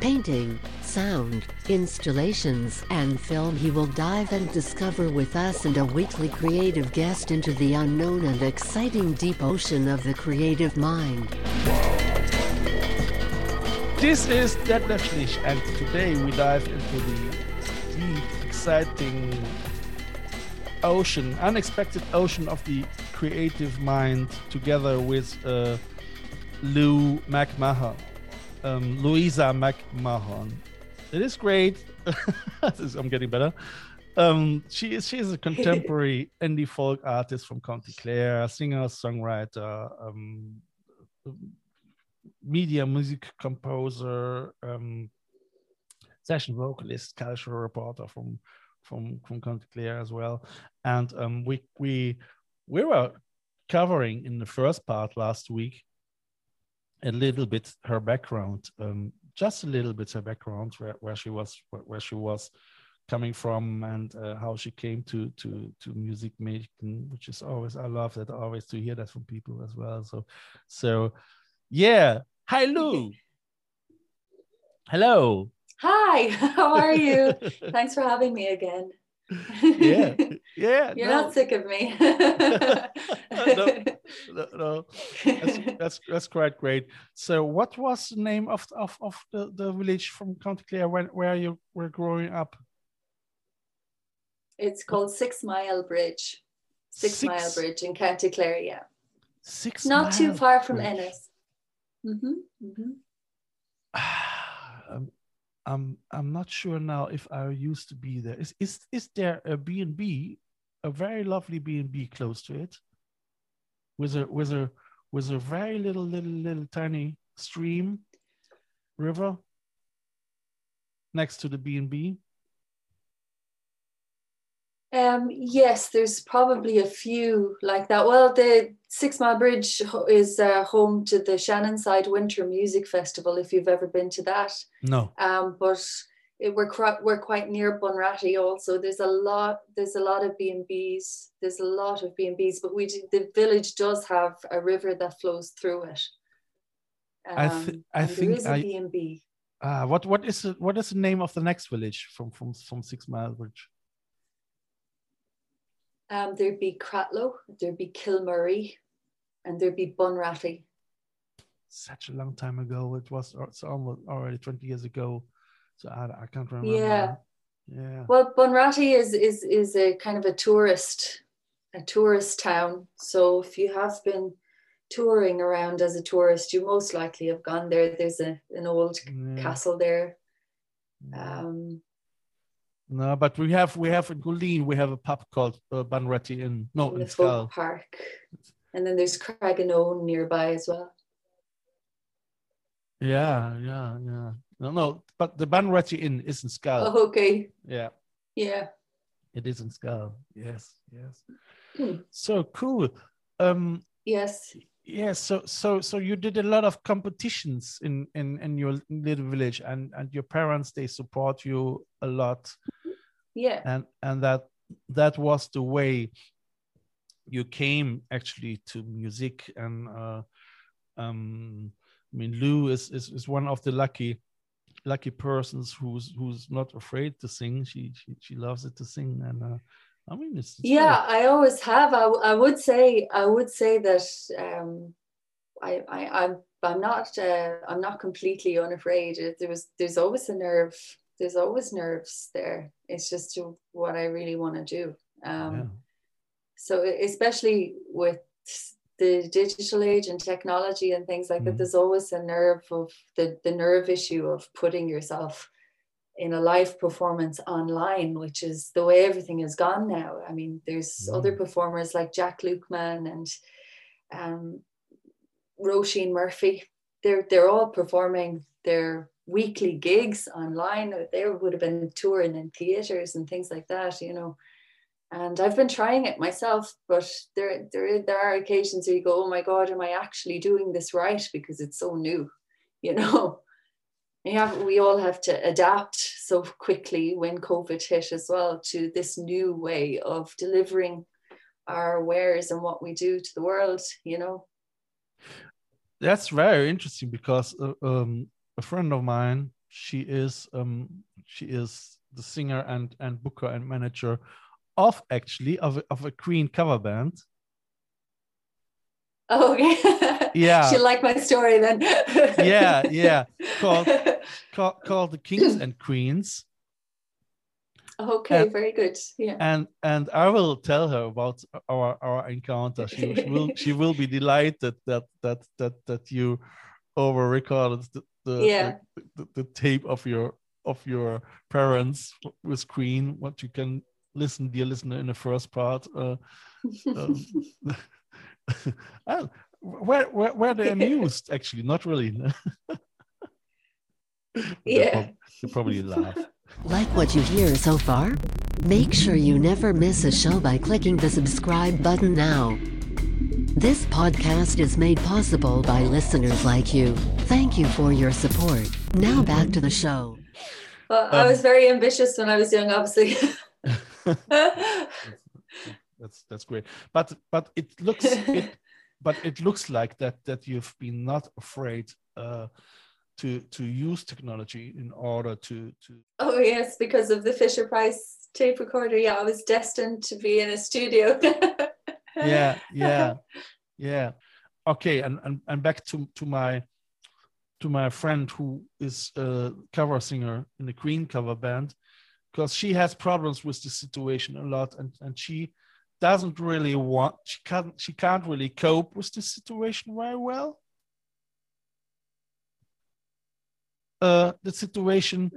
painting, sound, installations, and film, he will dive and discover with us and a weekly creative guest into the unknown and exciting deep ocean of the creative mind. This is Detlef Schlich, and today we dive into the deep, exciting ocean, unexpected ocean of the creative mind, together with uh, Lou McMahon, um, Louisa McMahon. It is great. I'm getting better. Um, she is she is a contemporary indie folk artist from County Clare, singer, songwriter, um, media music composer, um, session vocalist, cultural reporter from from from County Clare as well. And um, we we we were covering in the first part last week a little bit her background, um, just a little bit her background, where, where she was where she was coming from and uh, how she came to to to music making, which is always I love that always to hear that from people as well. So so yeah, hi Lou. Hello. Hi, how are you? Thanks for having me again. Yeah, yeah. You're no. not sick of me. no, no, no. That's, that's, that's quite great. So, what was the name of of, of the, the village from County Clare when where you were growing up? It's called Six Mile Bridge. Six, Six. Mile Bridge in County Clare, yeah. Six. Not too far from bridge. Ennis. Mm-hmm, mm-hmm. I'm I'm not sure now if I used to be there. Is is is there a B and B, a very lovely B and B close to it, with a with a with a very little little little tiny stream, river. Next to the B and B. Um, yes, there's probably a few like that. Well, the Six Mile Bridge is uh, home to the Shannonside Winter Music Festival. If you've ever been to that, no. Um, but it, we're we're quite near Bunratty. Also, there's a lot. There's a lot of B and B's. There's a lot of B and B's. But we the village does have a river that flows through it. Um, I, th- I think there is a B and B. Ah, what what is the, what is the name of the next village from from from Six Mile Bridge? Um, there'd be Cratloe, there'd be Kilmurry, and there'd be Bunratty. Such a long time ago. It was it's almost already 20 years ago. So I, I can't remember. Yeah. Yeah. Well, Bunratty is is is a kind of a tourist, a tourist town. So if you have been touring around as a tourist, you most likely have gone there. There's a an old yeah. castle there. Um, no, but we have we have in Goleen we have a pub called uh, Bunratty Inn. No, in, in Schull Park, and then there's Craigenone nearby as well. Yeah, yeah, yeah. No, no, but the Bunratty Inn is in Schull. Oh, okay. Yeah. Yeah. It is in Schull. Yes, yes. Hmm. So cool. Um, yes. Yes. So so so you did a lot of competitions in in in your little village, and and your parents they support you a lot yeah. And and that that was the way you came actually to music. And uh, um, I mean Lou is, is is one of the lucky lucky persons who's who's not afraid to sing. She she, she loves it to sing. And uh, I mean it's, it's yeah I always have. I, I would say I would say that um, I, I I'm I'm not uh, I'm not completely unafraid. There was there's always a nerve there's always nerves there. It's just what I really want to do. Um, yeah. So especially with the digital age and technology and things like mm. that, there's always a nerve of the, the nerve issue of putting yourself in a live performance online, which is the way everything has gone now. I mean, there's mm. other performers like Jack Lukeman and um, Roisin Murphy. They're they're all performing their weekly gigs online. There would have been touring in theaters and things like that, you know. And I've been trying it myself, but there, there, there are occasions where you go, "Oh my God, am I actually doing this right?" Because it's so new, you know. Yeah, we all have to adapt so quickly when COVID hit as well to this new way of delivering our wares and what we do to the world, you know. That's very interesting because uh, um, a friend of mine, she is um, she is the singer and and booker and manager of actually of, of a Queen cover band. Oh, okay. Yeah. she liked my story then. yeah, yeah. Called, called called the Kings and Queens. Okay, and, very good. Yeah. And and I will tell her about our our encounter. She, she will she will be delighted that that that that you over recorded the the, yeah. the, the, the tape of your of your parents with Queen. What you can listen, dear listener, in the first part. Uh, um, where, where, where they amused, actually, not really. yeah. They probably laugh. Like what you hear so far? Make sure you never miss a show by clicking the subscribe button now. This podcast is made possible by listeners like you. Thank you for your support. Now back to the show. Well, um, I was very ambitious when I was young, obviously. that's that's great but but it looks it but it looks like that that you've been not afraid uh to to use technology in order to to oh yes because of the fisher price tape recorder yeah i was destined to be in a studio yeah yeah yeah. Okay and, and and back to to my to my friend who is a cover singer in the queen cover band because she has problems with the situation a lot and and she doesn't really want she can't she can't really cope with the situation very well. Uh the situation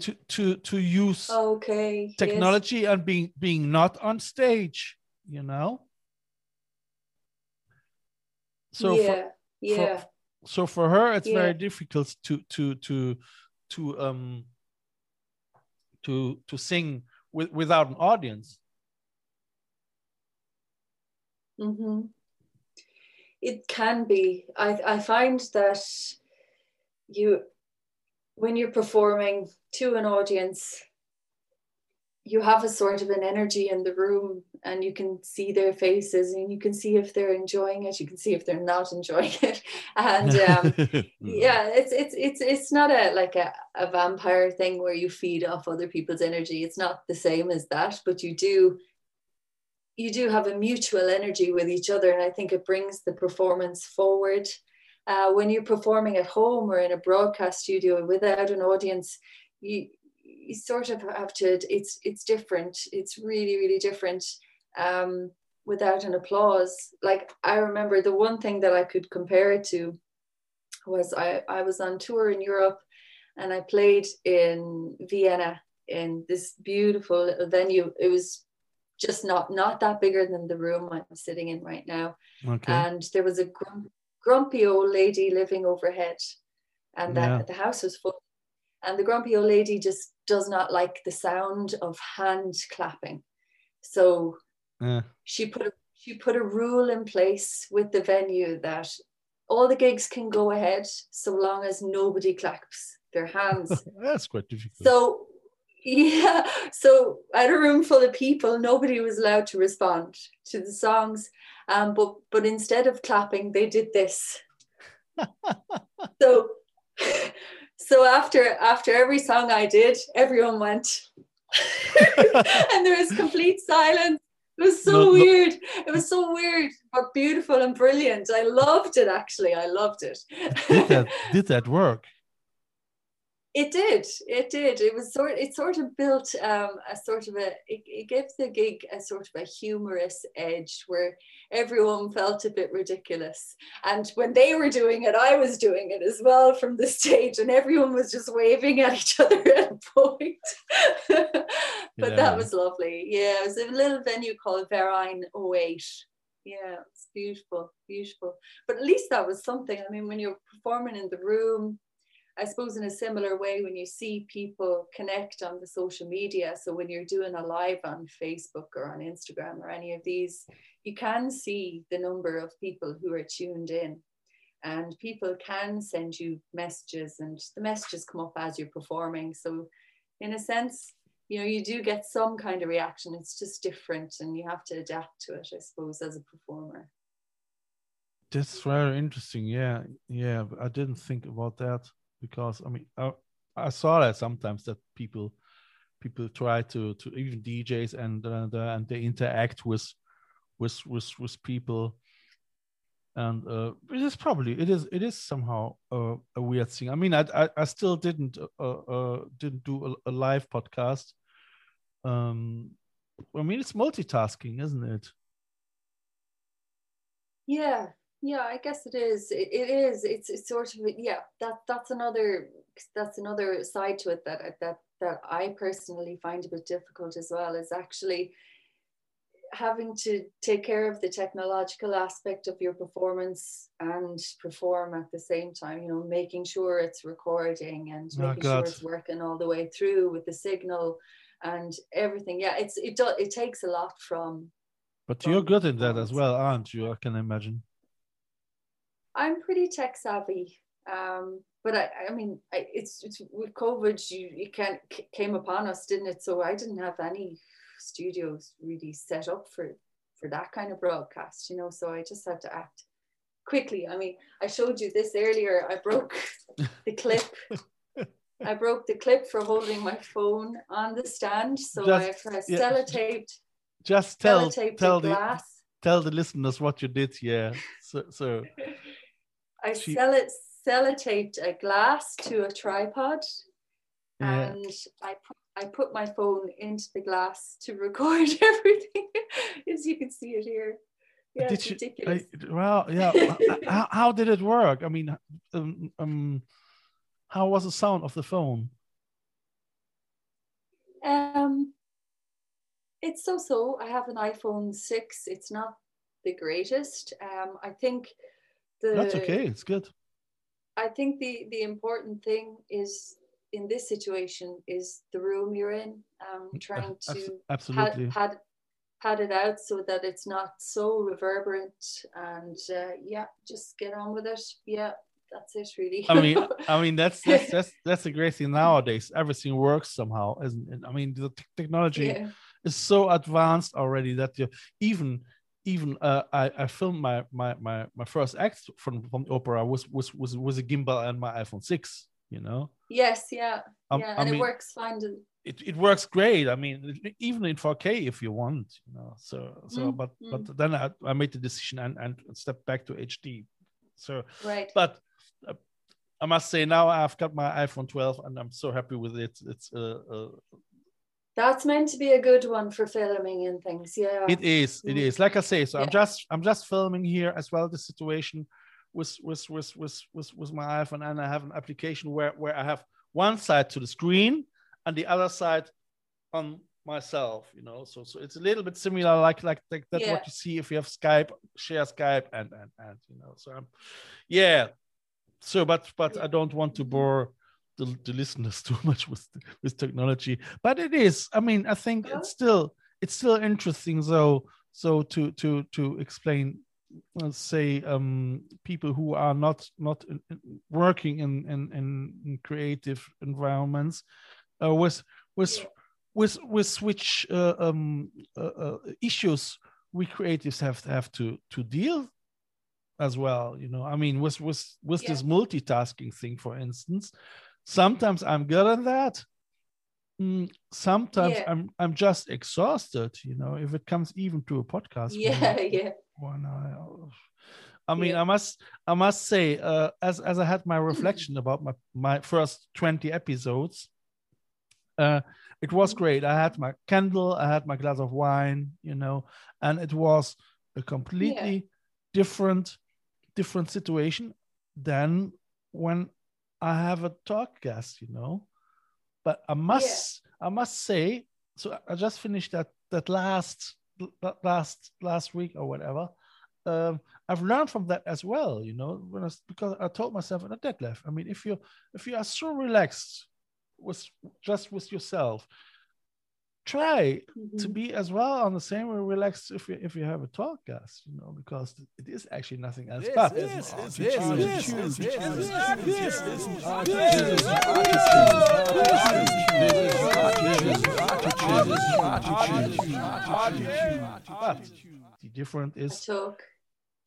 to to to use okay technology yes. and being being not on stage you know so yeah for, yeah for, so for her it's yeah. very difficult to to to to um to to sing with, without an audience mm-hmm. it can be I, I find that you when you're performing to an audience you have a sort of an energy in the room and you can see their faces and you can see if they're enjoying it you can see if they're not enjoying it. And um, yeah it's it's it's it's not a like a, a vampire thing where you feed off other people's energy. It's not the same as that but you do you do have a mutual energy with each other and i think it brings the performance forward. Uh, when you're performing at home or in a broadcast studio without an audience you you sort of have to it's it's different. It's really really different um, without an applause. Like i remember the one thing that i could compare it to was i i was on tour in europe and i played in vienna in this beautiful little venue. It was just not not that bigger than the room i'm sitting in right now. Okay. and there was a grumpy old lady living overhead and that yeah. the house was full and the grumpy old lady just does not like the sound of hand clapping. So yeah. she put a, she put a rule in place with the venue that all the gigs can go ahead so long as nobody claps their hands. That's quite difficult. So yeah, so at a room full of people, nobody was allowed to respond to the songs. Um, but but instead of clapping, they did this. so so after after every song I did, everyone went, and there was complete silence. It was so no, weird. It was so weird, but beautiful and brilliant. I loved it. Actually, I loved it. did that did that work? It did. It did. It was sort. It sort of built um, a sort of a. It, it gave the gig a sort of a humorous edge where everyone felt a bit ridiculous. And when they were doing it, I was doing it as well from the stage, and everyone was just waving at each other at a point. but yeah. that was lovely. Yeah, it was a little venue called Verein 08. Yeah, it's beautiful, beautiful. But at least that was something. I mean, when you're performing in the room I suppose in a similar way, when you see people connect on the social media, so when you're doing a live on Facebook or on Instagram or any of these, you can see the number of people who are tuned in. And people can send you messages, and the messages come up as you're performing. So, in a sense, you know, you do get some kind of reaction. It's just different, and you have to adapt to it, I suppose, as a performer. That's very interesting. Yeah, yeah. I didn't think about that because I mean I, I saw that sometimes that people people try to to even DJs and uh, and they interact with with with with people and uh, it is probably it is it is somehow a, a weird thing. I mean, I I, I still didn't uh, uh, didn't do a, a, live podcast. Um, I mean, it's multitasking, isn't it? Yeah, yeah i guess it is. It, it is. It's, it's sort of yeah that that's another that's another side to it that that that i personally find a bit difficult as well is actually having to take care of the technological aspect of your performance and perform at the same time you know making sure it's recording and oh, making sure it's working all the way through with the signal and everything. Yeah it's it does it takes a lot from but from you're good in that as well aren't you? I can imagine I'm pretty tech savvy. Um, but I, I mean, I, it's, it's with COVID, you, you can't came upon us, didn't it? So I didn't have any studios really set up for for that kind of broadcast, you know. So I just had to act quickly. I mean, I showed you this earlier. I broke the clip. I broke the clip for holding my phone on the stand, so just, I sellotaped. Just tell tell the, glass. tell the listeners what you did. Yeah. So so. I she, sell it sellotaped a glass to a tripod, yeah. and I put I put my phone into the glass to record everything, as you can see it here. Yeah, did it's ridiculous. I, well, yeah. how, how, did it work? I mean, um, um, how was the sound of the phone? Um, it's so so. I have an iPhone six. It's not the greatest. Um, I think the that's okay. It's good. I think the the important thing is in this situation is the room you're in um mm, trying to absolutely pad, pad, pad it out so that it's not so reverberant and uh, yeah just get on with it. Yeah that's it really. I mean i mean that's that's that's that's a great thing nowadays. Everything works somehow isn't it? I mean the technology yeah. is so advanced already that you even even uh, I, I filmed my, my my my first act from from the opera was was was was a gimbal and my iPhone six. You know. Yes. Yeah. Um, yeah, and I it works fine. It, it works great. I mean, even in 4K if you want, you know. So so, mm, but mm. but then I, I made the decision and and stepped back to HD. So right. But uh, I must say now I've got my iPhone 12 and I'm so happy with it. It's uh, uh, that's meant to be a good one for filming and things yeah. It is it mm-hmm. is. Like i say so yeah. i'm just i'm just filming here as well the situation with with with with with, with my iphone and i have an application where where i have one side to the screen and the other side on myself you know. So so it's a little bit similar like like, like that's yeah. what you see if you have skype share skype and and and you know so i'm yeah. So but but i don't want to bore the, the listeners too much with with technology. But it is i mean i think it's still it's still interesting though so to to to explain let's say um people who are not not in, in working in, in in creative environments uh, with with with with which uh, um uh, uh, issues we creatives have to have to to deal as well you know. I mean with with with yeah. this multitasking thing for instance sometimes i'm good at that mm, sometimes yeah. i'm i'm just exhausted you know if it comes even to a podcast yeah yeah when I, I mean yeah. i must i must say uh, as as i had my reflection about my my first 20 episodes uh it was mm-hmm. great i had my candle i had my glass of wine you know and it was a completely yeah. different different situation than when I have a talk guest, you know. But I must, yeah. I must say, so I just finished that that last last last week or whatever, um, I've learned from that as well, you know, when I, because I told myself at that level, I mean, if you if you are so relaxed with just with yourself, try mm-hmm. to be as well on the same way relaxed if you if you have a talk guest you know because it is actually nothing else but the difference is talk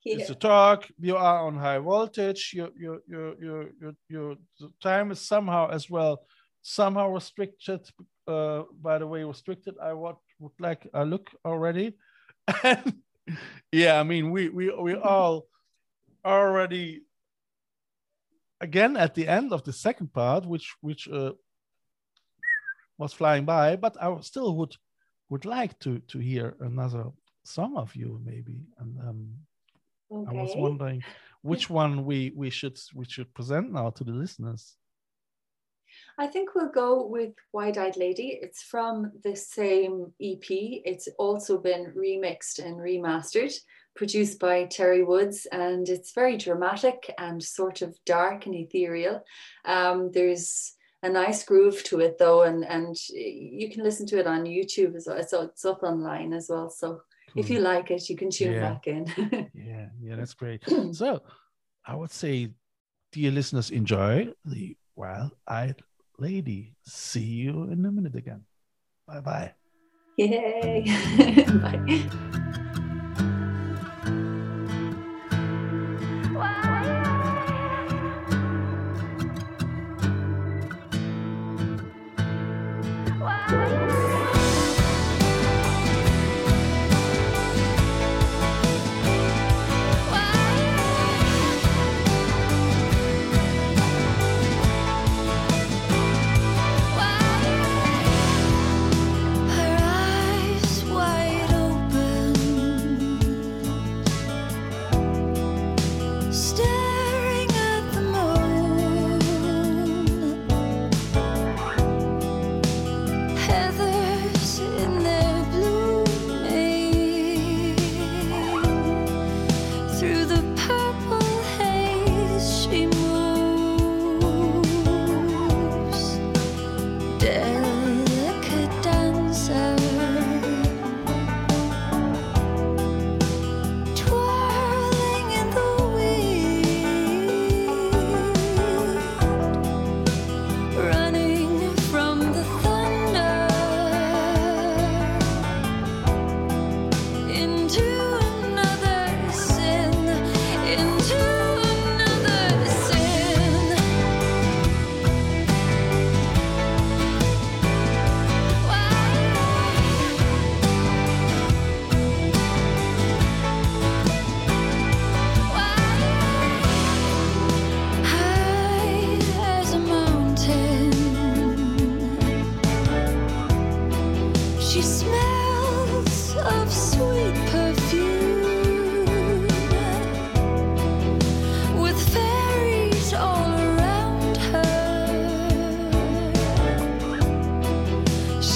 yeah. it's a talk you are on high voltage your your your your your, your time is somehow as well somehow restricted uh, by the way, restricted I would, would like a look already. and yeah, I mean, we we we all already again at the end of the second part, which which uh, was flying by, but I still would would like to to hear another song of you maybe, and um, okay. I was wondering which one we we should we should present now to the listeners. I think we'll go with Wide Eyed Lady. It's from the same EP. It's also been remixed and remastered, produced by Terry Woods, and it's very dramatic and sort of dark and ethereal. Um, there's a nice groove to it though, and and you can listen to it on YouTube as well. So it's up online as well. So cool. if you like it, you can tune yeah. back in. yeah, yeah, that's great. so I would say, dear listeners, enjoy the Wild Eyed lady. See you in a minute again. Bye bye. Yay. bye.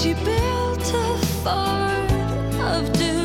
She built a fort of doom.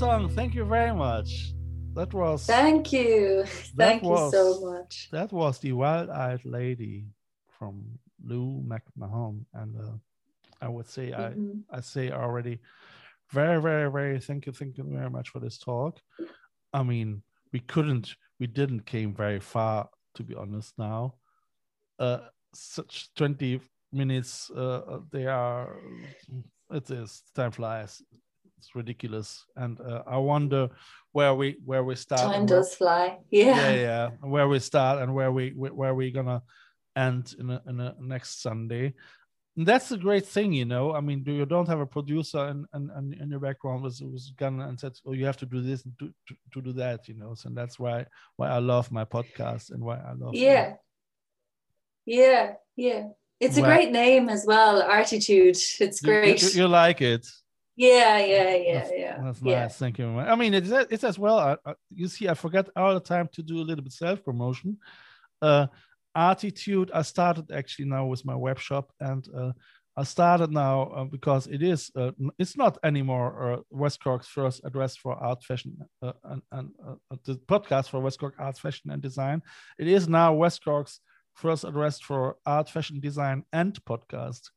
Song. Thank you very much. That was Thank you. Thank you so much. That was the wild-eyed lady from Lou McMahon, and uh, I would say mm-hmm. I I say already very very very thank you thank you very much for this talk. I mean we couldn't we didn't came very far to be honest now. Uh, such 20 minutes uh they are it is time flies it's ridiculous. And uh, i wonder where we where we start time does fly. Yeah. Yeah yeah. Where we start and where we where we gonna end in a, in a next sunday. And that's a great thing you know. I mean do you don't have a producer and and, and in your background was was gonna and said oh you have to do this and to, to, to do that you know. So that's why why i love my podcast and why i love yeah. yeah yeah. It's a well, great name as well ArTEEtude. It's great you, you, you like it yeah yeah yeah that's, yeah that's yeah. nice thank you i mean it's it's as well I, I, you see i forget all the time to do a little bit self promotion uh ArTEEtude, I started actually now with my web shop and uh, I started now uh, because it is uh, it's not anymore uh, West Cork's first address for art, fashion, uh, and, and uh, the podcast for West Cork art, fashion, and design. It is now West Cork's first address for art, fashion, design, and podcast.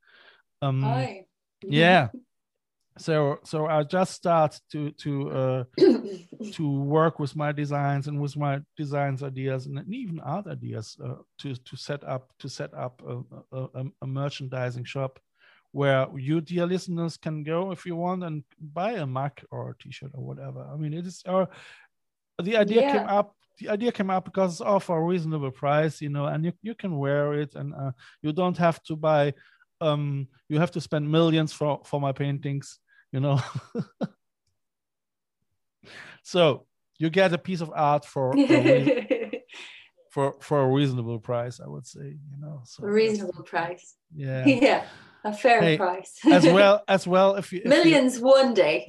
Um, Hi. Yeah. so so I just start to to uh, to work with my designs and with my designs ideas and even art ideas uh, to to set up to set up a, a, a, merchandising shop where you dear listeners can go if you want and buy a mug or a t-shirt or whatever i mean it is our uh, the idea yeah. came up the idea came up because it's all for a reasonable price you know and you, you can wear it and uh, you don't have to buy um you have to spend millions for for my paintings you know? So you get a piece of art for for for a reasonable price i would say you know so a reasonable price. Yeah. Yeah a fair hey, price. as well as well if you if millions you... one day.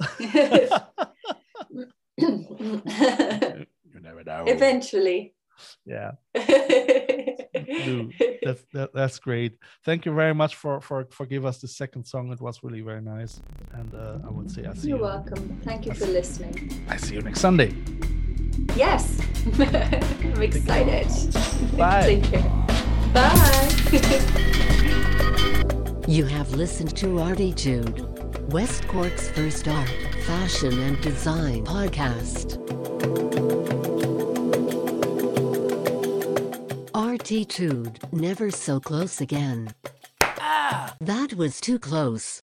You never know. Eventually. Yeah that's that, that's great. Thank you very much for for for give us the second song. It was really very nice. And uh, i would say i see you're you. welcome. Thank you I for see, listening. I see you next sunday. Yes. I'm excited. Bye. Thank you. bye. You have listened to ArTEEtude west cork's first art fashion and design podcast ArTEEtude, never so close again. Ah! That was too close.